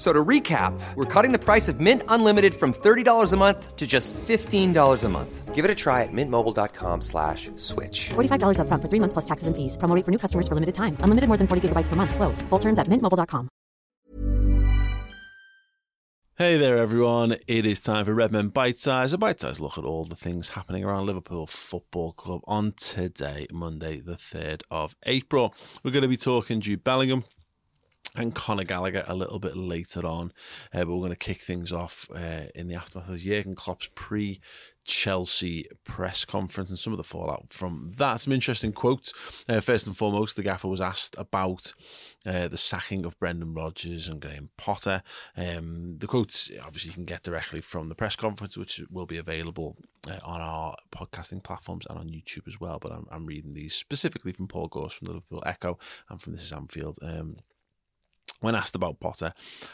So to recap, we're cutting the price of Mint Unlimited from $30 a month to just $15 a month. Give it a try at mintmobile.com slash switch. $45 up front for three months plus taxes and fees. Promo rate for new customers for limited time. Unlimited more than 40 gigabytes per month. Slows. Full terms at mintmobile.com. Hey there, everyone. It is time for Redmen Bite Size, a bite size look at all the things happening around Liverpool Football Club on today, Monday, the 3rd of April. We're going to be talking Jude Bellingham, and Conor Gallagher a little bit later on. Uh, but we're going to kick things off uh, in the aftermath of Jurgen Klopp's pre Chelsea press conference and some of the fallout from that. Some interesting quotes. Uh, first and foremost, the gaffer was asked about uh, the sacking of Brendan Rodgers and Graham Potter. Um, the quotes, obviously, you can get directly from the press conference, which will be available uh, on our podcasting platforms and on YouTube as well. But I'm, I'm reading these specifically from Paul Gorst from the Liverpool Echo and from This is Anfield. Um, when asked about Potter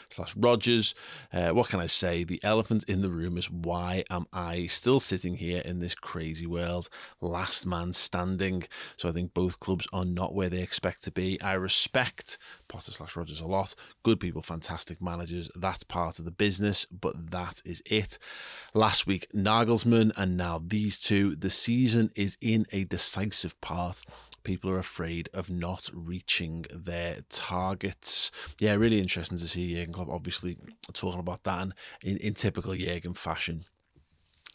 slash Rodgers, uh, what can I say? The elephant in the room is why am I still sitting here in this crazy world? Last man standing. So I think both clubs are not where they expect to be. I respect Potter slash Rodgers a lot. Good people, fantastic managers. That's part of the business, but that is it. Last week, Nagelsmann, and now these two. The season is in a decisive part people are afraid of not reaching their targets. Yeah, really interesting to see Jurgen Klopp obviously talking about that and in, in typical Jurgen fashion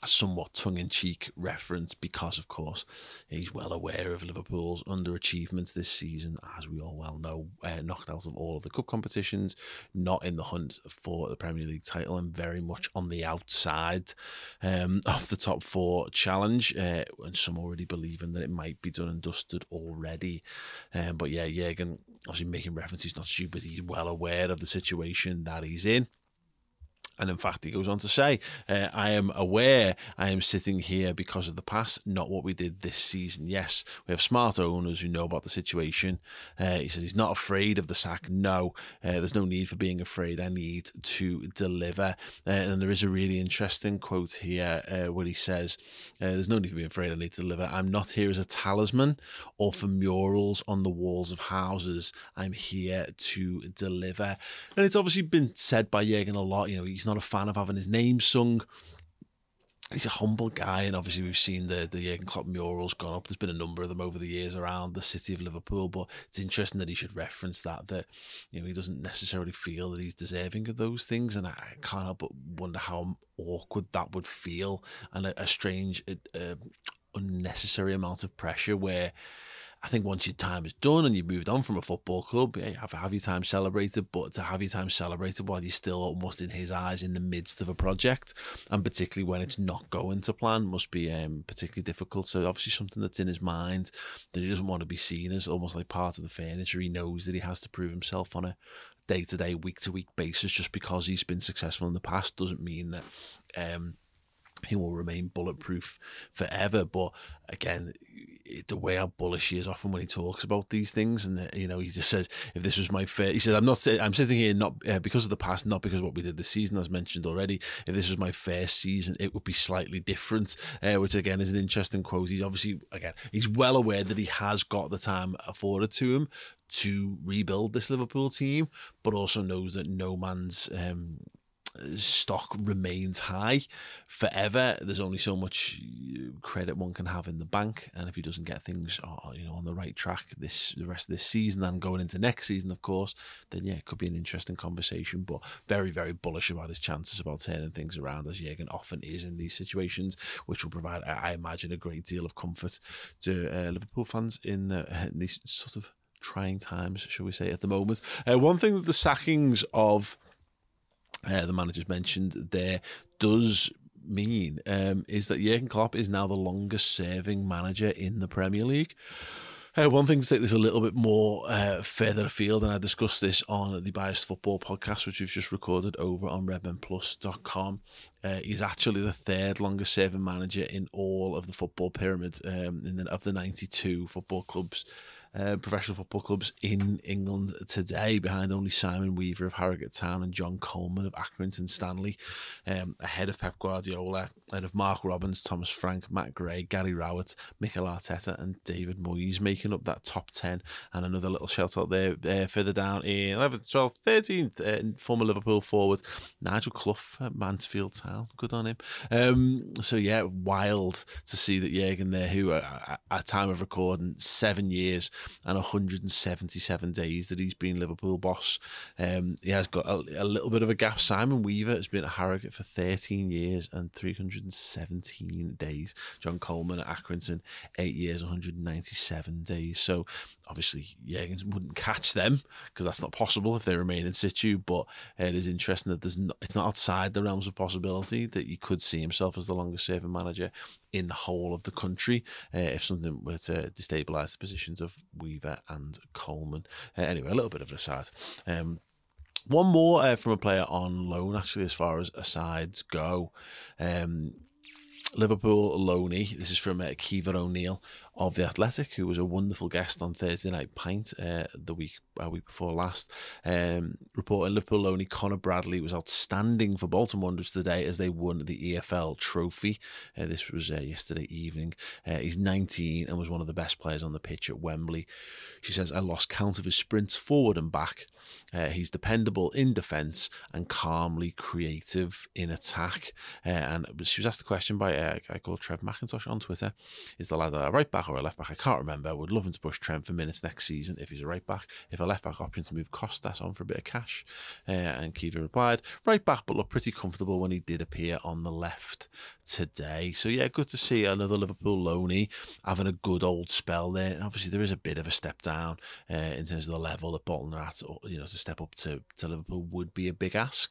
a somewhat tongue-in-cheek reference because, of course, he's well aware of Liverpool's underachievements this season, as we all well know, uh, knocked out of all of the cup competitions, not in the hunt for the Premier League title, and very much on the outside um, of the top four challenge, uh, and some already believing that it might be done and dusted already. Um, but yeah, Jurgen obviously making reference, he's not stupid, he's well aware of the situation that he's in. And in fact, he goes on to say, uh, I am aware I am sitting here because of the past, not what we did this season. Yes, we have smart owners who know about the situation. Uh, he says he's not afraid of the sack. No, uh, there's no need for being afraid. I need to deliver. Uh, and there is a really interesting quote here uh, where he says, uh, There's no need to be afraid. I need to deliver. I'm not here as a talisman or for murals on the walls of houses. I'm here to deliver. And it's obviously been said by Jurgen a lot. You know, he's not not a fan of having his name sung. He's a humble guy, and obviously we've seen the the Jurgen Klopp murals gone up. There's been a number of them over the years around the city of Liverpool, but it's interesting that he should reference that that you know he doesn't necessarily feel that he's deserving of those things, and I can't help but wonder how awkward that would feel and a, a strange, uh, unnecessary amount of pressure where I think once your time is done and you've moved on from a football club, yeah, you have, have your time celebrated, but to have your time celebrated while you're still almost in his eyes in the midst of a project, and particularly when it's not going to plan, must be um, particularly difficult. So obviously something that's in his mind that he doesn't want to be seen as almost like part of the furniture. He knows that he has to prove himself on a day to day, week to week basis. Just because he's been successful in the past doesn't mean that. Um, he will remain bulletproof forever. But again, the way how bullish he is often when he talks about these things, and you know, he just says, "If this was my fair," he said, "I'm not. I'm sitting here not uh, because of the past, not because what we did this season, as mentioned already. If this was my first season, it would be slightly different." Uh, which again is an interesting quote. He's obviously again he's well aware that he has got the time afforded to him to rebuild this Liverpool team, but also knows that no man's um, stock remains high forever. There's only so much uh, credit one can have in the bank, and if he doesn't get things, uh, you know, on the right track this the rest of this season and going into next season, of course, then yeah, it could be an interesting conversation. But very, very bullish about his chances about turning things around, as Jurgen often is in these situations, which will provide, I imagine, a great deal of comfort to uh, Liverpool fans in, uh, in these sort of trying times, shall we say, at the moment. Uh, one thing that the sackings of uh, the managers mentioned there does mean um, is that Jurgen Klopp is now the longest serving manager in the Premier League. Uh, one thing to take this a little bit more uh, further afield, and I discussed this on the Biased Football podcast, which we've just recorded over on redmenplus.com. Uh, he's actually the third longest serving manager in all of the football pyramid um, in the, of the 92 football clubs uh, professional football clubs in England today, behind only Simon Weaver of Harrogate Town and John Coleman of Accrington Stanley, um, ahead of Pep Guardiola, ahead of Mark Robins, Thomas Frank, Matt Gray, Gary Rowett, Mikel Arteta, and David Moyes, making up that top 10. And another little shout out there uh, further down in 11th, 12th, 13th, uh, former Liverpool forward, Nigel Clough at Mansfield Town. Good on him. Um, so, yeah, wild to see that Jurgen there, who at time of recording, seven years and 177 days that he's been Liverpool boss. Um, he has got a, a, little bit of a gap. Simon Weaver has been at Harrogate for 13 years and 317 days. John Coleman at Accrington, eight years, 197 days. So obviously, Jurgens wouldn't catch them because that's not possible if they remain in situ. But it is interesting that there's it's not outside the realms of possibility that you could see himself as the longest serving manager in the whole of the country uh, if something were to destabilise the positions of Weaver and Coleman. Uh, anyway, a little bit of an aside. Um, one more uh, from a player on loan, actually, as far as asides go. Um, Liverpool loanee. This is from uh, Caoimhe O'Neill of the Athletic, who was a wonderful guest on Thursday Night Pint uh, the week a week before last. Um, reporting Liverpool loanee Conor Bradley was outstanding for Bolton Wanderers today as they won the EFL Trophy. Uh, this was uh, yesterday evening. Uh, he's 19 and was one of the best players on the pitch at Wembley. She says, "I lost count of his sprints forward and back. Uh, he's dependable in defence and calmly creative in attack." and she was asked the question by a guy called Trev McIntosh on Twitter: "Is the lad a right back?" or a left back. I can't remember. Would love him to push Trent for minutes next season if he's a right back. If a left back option to move Costas on for a bit of cash. Uh, and Caoimhe replied, right back, but looked pretty comfortable when he did appear on the left today. So yeah, good to see another Liverpool loanee having a good old spell there. And obviously there is a bit of a step down uh, in terms of the level that Bolton are at. Or, you know, to step up to, to Liverpool would be a big ask.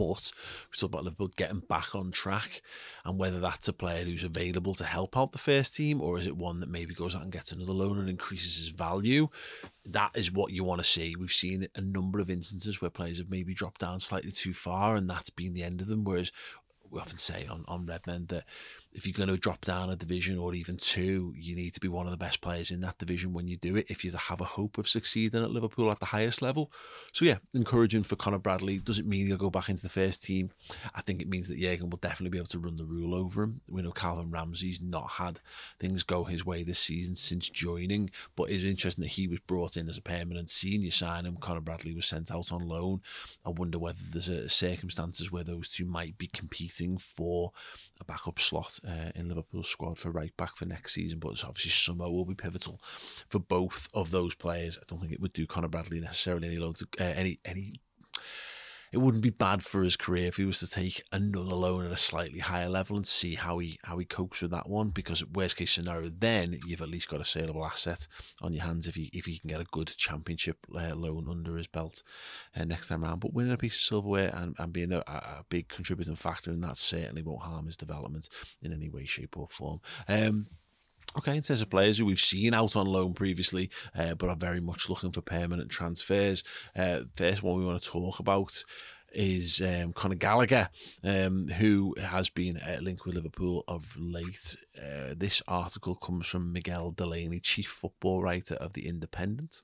But we talk about Liverpool getting back on track and whether that's a player who's available to help out the first team or is it one that maybe goes out and gets another loan and increases his value. That is what you want to see. We've seen a number of instances where players have maybe dropped down slightly too far and that's been the end of them. Whereas we often say on, on Redmen that if you're going to drop down a division or even two, you need to be one of the best players in that division when you do it if you have a hope of succeeding at Liverpool at the highest level. So, yeah, encouraging for Conor Bradley. Doesn't mean he'll go back into the first team. I think it means that Jurgen will definitely be able to run the rule over him. We know Calvin Ramsey's not had things go his way this season since joining, but it's interesting that he was brought in as a permanent senior signing. Conor Bradley was sent out on loan. I wonder whether there's circumstances where those two might be competing for a backup slot uh, in Liverpool's squad for right back for next season. But obviously, summer will be pivotal for both of those players. I don't think it would do Conor Bradley necessarily any loan to uh, any any it wouldn't be bad for his career if he was to take another loan at a slightly higher level and see how he how he copes with that one. Because worst case scenario, then you've at least got a saleable asset on your hands if he if he can get a good championship uh, loan under his belt uh, next time around. But winning a piece of silverware and, and being a, a big contributing factor in that certainly won't harm his development in any way, shape, or form. Um, Okay, in terms of players who we've seen out on loan previously, uh, but are very much looking for permanent transfers. Uh, first one we want to talk about is um, Conor Gallagher, um, who has been linked with Liverpool of late. Uh, this article comes from Miguel Delaney, chief football writer of The Independent.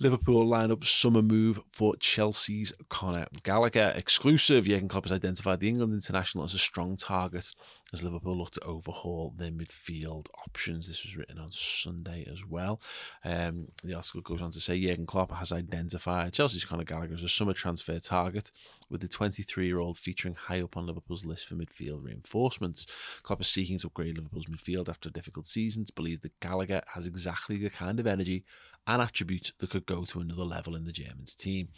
Liverpool lineup summer move for Chelsea's Conor Gallagher. Exclusive, Jurgen Klopp has identified the England international as a strong target as Liverpool look to overhaul their midfield options. This was written on Sunday as well. Um, the article goes on to say Jurgen Klopp has identified Chelsea's Conor Gallagher as a summer transfer target, with the 23 year old featuring high up on Liverpool's list for midfield reinforcements. Klopp is seeking to upgrade Liverpool's midfield after a difficult season to believe that Gallagher has exactly the kind of energy and attributes that could go to another level in the Germans team.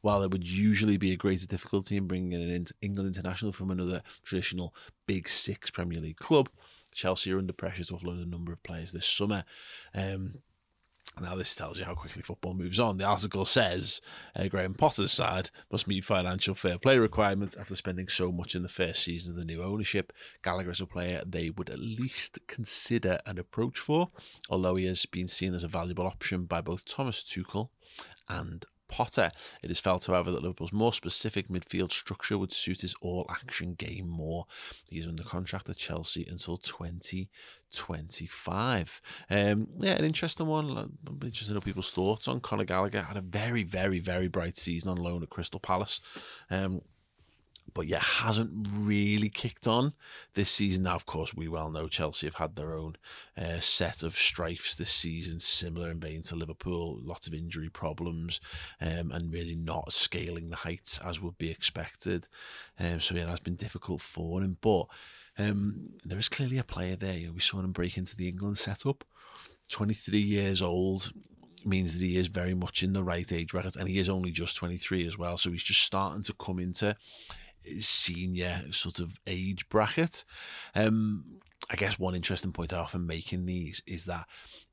While there would usually be a greater difficulty in bringing in an England international from another traditional Big Six Premier League club, Chelsea are under pressure to offload a number of players this summer. Um, now, this tells you how quickly football moves on. The article says uh, Graham Potter's side must meet financial fair play requirements after spending so much in the first season of the new ownership. Gallagher is a player they would at least consider an approach for, although he has been seen as a valuable option by both Thomas Tuchel and Potter. It is felt, however, that Liverpool's more specific midfield structure would suit his all action game more. He is under contract at Chelsea until 2025. Um, yeah, an interesting one. I'm interested people's thoughts on Conor Gallagher. Had a very, very, very bright season on loan at Crystal Palace. Um, but yeah, hasn't really kicked on this season. Now, of course, we well know Chelsea have had their own uh, set of strifes this season, similar in vein to Liverpool, lots of injury problems, um, and really not scaling the heights as would be expected. Um, so yeah, it has been difficult for him, but um, there is clearly a player there. You know, we saw him break into the England setup. 23 years old, means that he is very much in the right age bracket and he is only just 23 as well so he's just starting to come into senior sort of age bracket. Um, I guess one interesting point I often make in these is that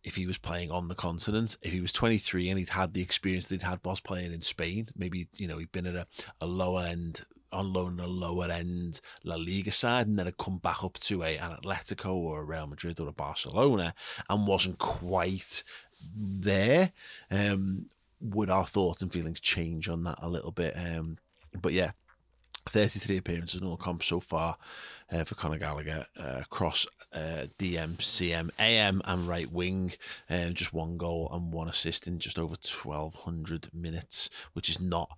if he was playing on the continent, if he was 23 and he'd had the experience that he'd had whilst playing in Spain, maybe, you know, he'd been at a, a lower end, on loan a lower end La Liga side and then had come back up to a, an Atletico or a Real Madrid or a Barcelona and wasn't quite there, um, would our thoughts and feelings change on that a little bit? Um, but yeah, 33 appearances in all comps so far uh, for Conor Gallagher uh, across uh, DM, CM, AM, and right wing. Uh, just one goal and one assist in just over 1,200 minutes, which is not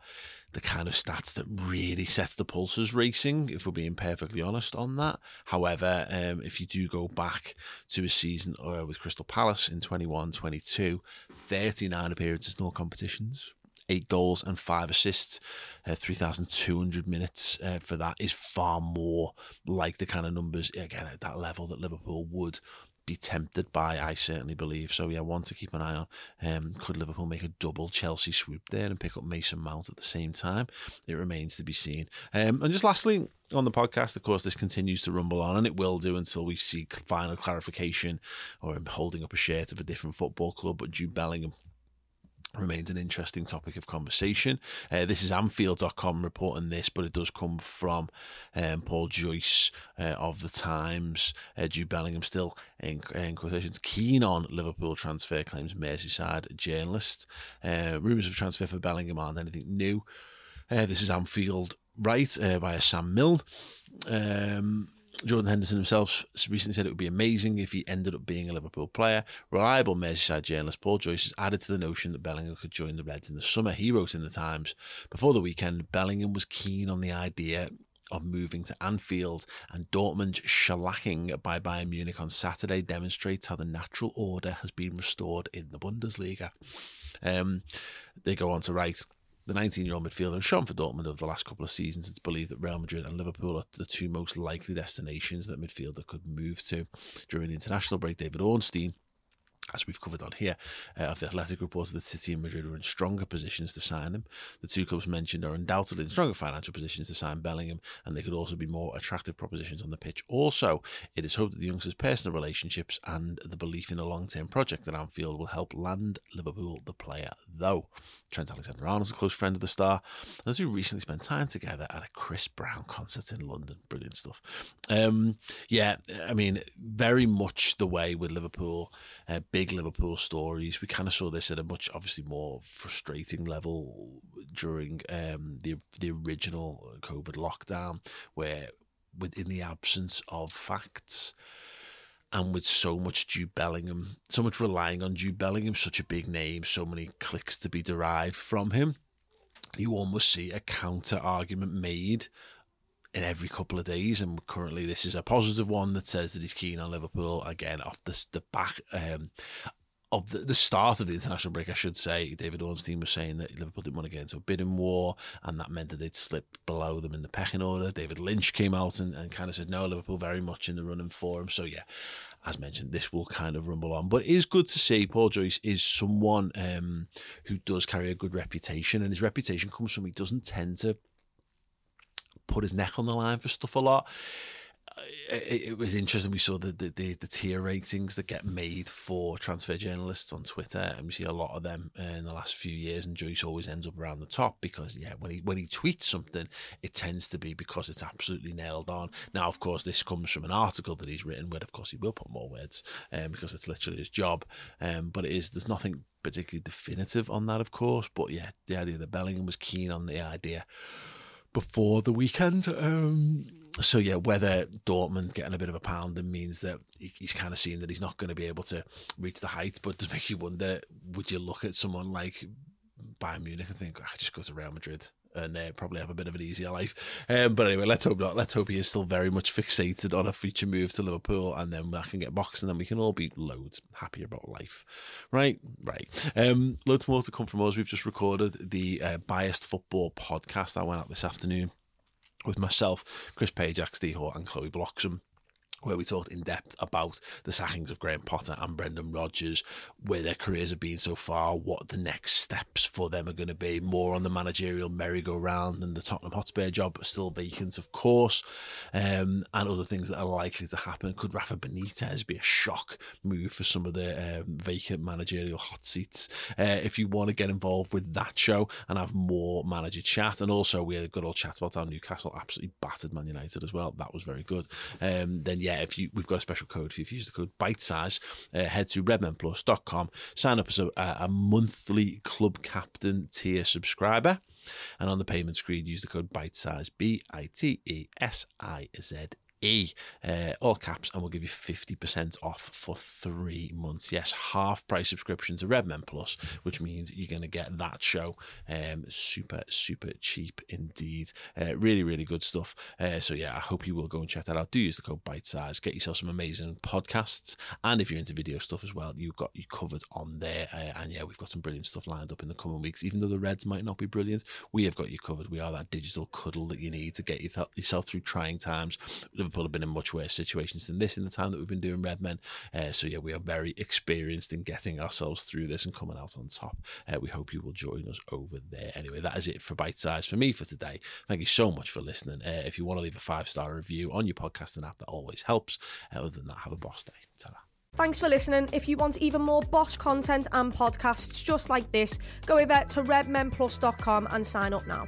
the kind of stats that really sets the pulses racing, if we're being perfectly honest on that. However, um, if you do go back to a season uh, with Crystal Palace in 21 22, 39 appearances in all competitions, eight goals and five assists, uh, 3,200 minutes uh, for that is far more like the kind of numbers, again, at that level that Liverpool would be tempted by, I certainly believe. So, yeah, one to keep an eye on. Um, could Liverpool make a double Chelsea swoop there and pick up Mason Mount at the same time? It remains to be seen. Um, and just lastly, on the podcast, of course, this continues to rumble on, and it will do until we see final clarification or holding up a shirt of a different football club. But Jude Bellingham remains an interesting topic of conversation. Uh, this is Anfield.com reporting this, but it does come from um, Paul Joyce uh, of the Times. Uh, Jude Bellingham still in, in, quotations keen on Liverpool transfer claims. Merseyside journalist. Uh, rumours of transfer for Bellingham aren't anything new. Uh, this is Anfield right uh, via Sam Milne. Um, Jordan Henderson himself recently said it would be amazing if he ended up being a Liverpool player. Reliable Merseyside journalist Paul Joyce has added to the notion that Bellingham could join the Reds in the summer. He wrote in the Times before the weekend Bellingham was keen on the idea of moving to Anfield, and Dortmund's shellacking by Bayern Munich on Saturday demonstrates how the natural order has been restored in the Bundesliga. Um, they go on to write. The 19 year old midfielder shown for Dortmund over the last couple of seasons. It's believed that Real Madrid and Liverpool are the two most likely destinations that midfielder could move to. During the international break, David Ornstein as we've covered on here, uh, of the Athletic reported that City and Madrid are in stronger positions to sign him. The two clubs mentioned are undoubtedly in stronger financial positions to sign Bellingham, and they could also be more attractive propositions on the pitch. Also, it is hoped that the youngsters' personal relationships and the belief in a long term project at Anfield will help land Liverpool the player, though. Trent Alexander Arnold's a close friend of the star, and the two recently spent time together at a Chris Brown concert in London. Brilliant stuff. Um, yeah, I mean, very much the way with Liverpool. Uh, big Liverpool stories. We kind of saw this at a much obviously more frustrating level during um, the the original COVID lockdown, where within the absence of facts and with so much Jude Bellingham, so much relying on Jude Bellingham, such a big name, so many clicks to be derived from him, you almost see a counter argument made in every couple of days. And currently, this is a positive one that says that he's keen on Liverpool again off the the back. Um, of the, the start of the international break, I should say, David Ornstein was saying that Liverpool didn't want to get into a bidding war, and that meant that they'd slipped below them in the pecking order. David Lynch came out and, and kind of said, no, Liverpool very much in the running for him. So, yeah, as mentioned, this will kind of rumble on. But it is good to see Paul Joyce is someone um, who does carry a good reputation, and his reputation comes from he doesn't tend to put his neck on the line for stuff a lot. It, it was interesting. We saw the, the, the the tier ratings that get made for transfer journalists on Twitter, and we see a lot of them in the last few years. And Joyce always ends up around the top because, yeah, when he when he tweets something, it tends to be because it's absolutely nailed on. Now, of course, this comes from an article that he's written, where of course he will put more words, um, because it's literally his job. Um, but it is there's nothing particularly definitive on that, of course. But yeah, the idea that Bellingham was keen on the idea before the weekend. Um, so yeah, whether Dortmund getting a bit of a pounding means that he's kind of seeing that he's not going to be able to reach the heights, but does make you wonder: Would you look at someone like Bayern Munich and think, I just go to Real Madrid? And uh, probably have a bit of an easier life. Um, but anyway, let's hope not. Let's hope he is still very much fixated on a future move to Liverpool, and then I can get boxed, and then we can all be loads happier about life. Right, right. Um, loads more to come from us. We've just recorded the uh, Biased Football podcast that went out this afternoon with myself, Chris Page, XD Hort, and Chloe Bloxham where we talked in depth about the sackings of Graham Potter and Brendan Rodgers, where their careers have been so far, what the next steps for them are going to be, more on the managerial merry-go-round and the Tottenham Hotspur job still vacant, of course, um, and other things that are likely to happen. Could Rafa Benitez be a shock move for some of the um, vacant managerial hot seats? Uh, if you want to get involved with that show and have more manager chat, and also we had a good old chat about how Newcastle absolutely battered Man United as well. That was very good. Um, then yeah, if you we've got a special code. If you use the code bite size, uh, head to redmenplus.com, sign up as a, a monthly club captain tier subscriber. And on the payment screen, use the code bite size B I T E S I Z E, uh, all caps, and we'll give you 50% off for three months. Yes, half price subscription to Redmen Plus, which means you're going to get that show um, super, super cheap indeed. Uh, really, really good stuff. Uh, so, yeah, I hope you will go and check that out. Do use the code bite size, get yourself some amazing podcasts. And if you're into video stuff as well, you've got you covered on there. Uh, and yeah, we've got some brilliant stuff lined up in the coming weeks. Even though the Reds might not be brilliant, we have got you covered. We are that digital cuddle that you need to get yourself through trying times. Liverpool have been in much worse situations than this in the time that we've been doing Redmen. Uh, so yeah, we are very experienced in getting ourselves through this and coming out on top. Uh, we hope you will join us over there. Anyway, that is it for Bite Size for me for today. Thank you so much for listening. Uh, if you want to leave a five star review on your podcasting app, that always helps. Uh, other than that, have a boss day. ta Thanks for listening. If you want even more Bosch content and podcasts just like this, go over to redmenplus.com and sign up now.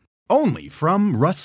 Only from Rust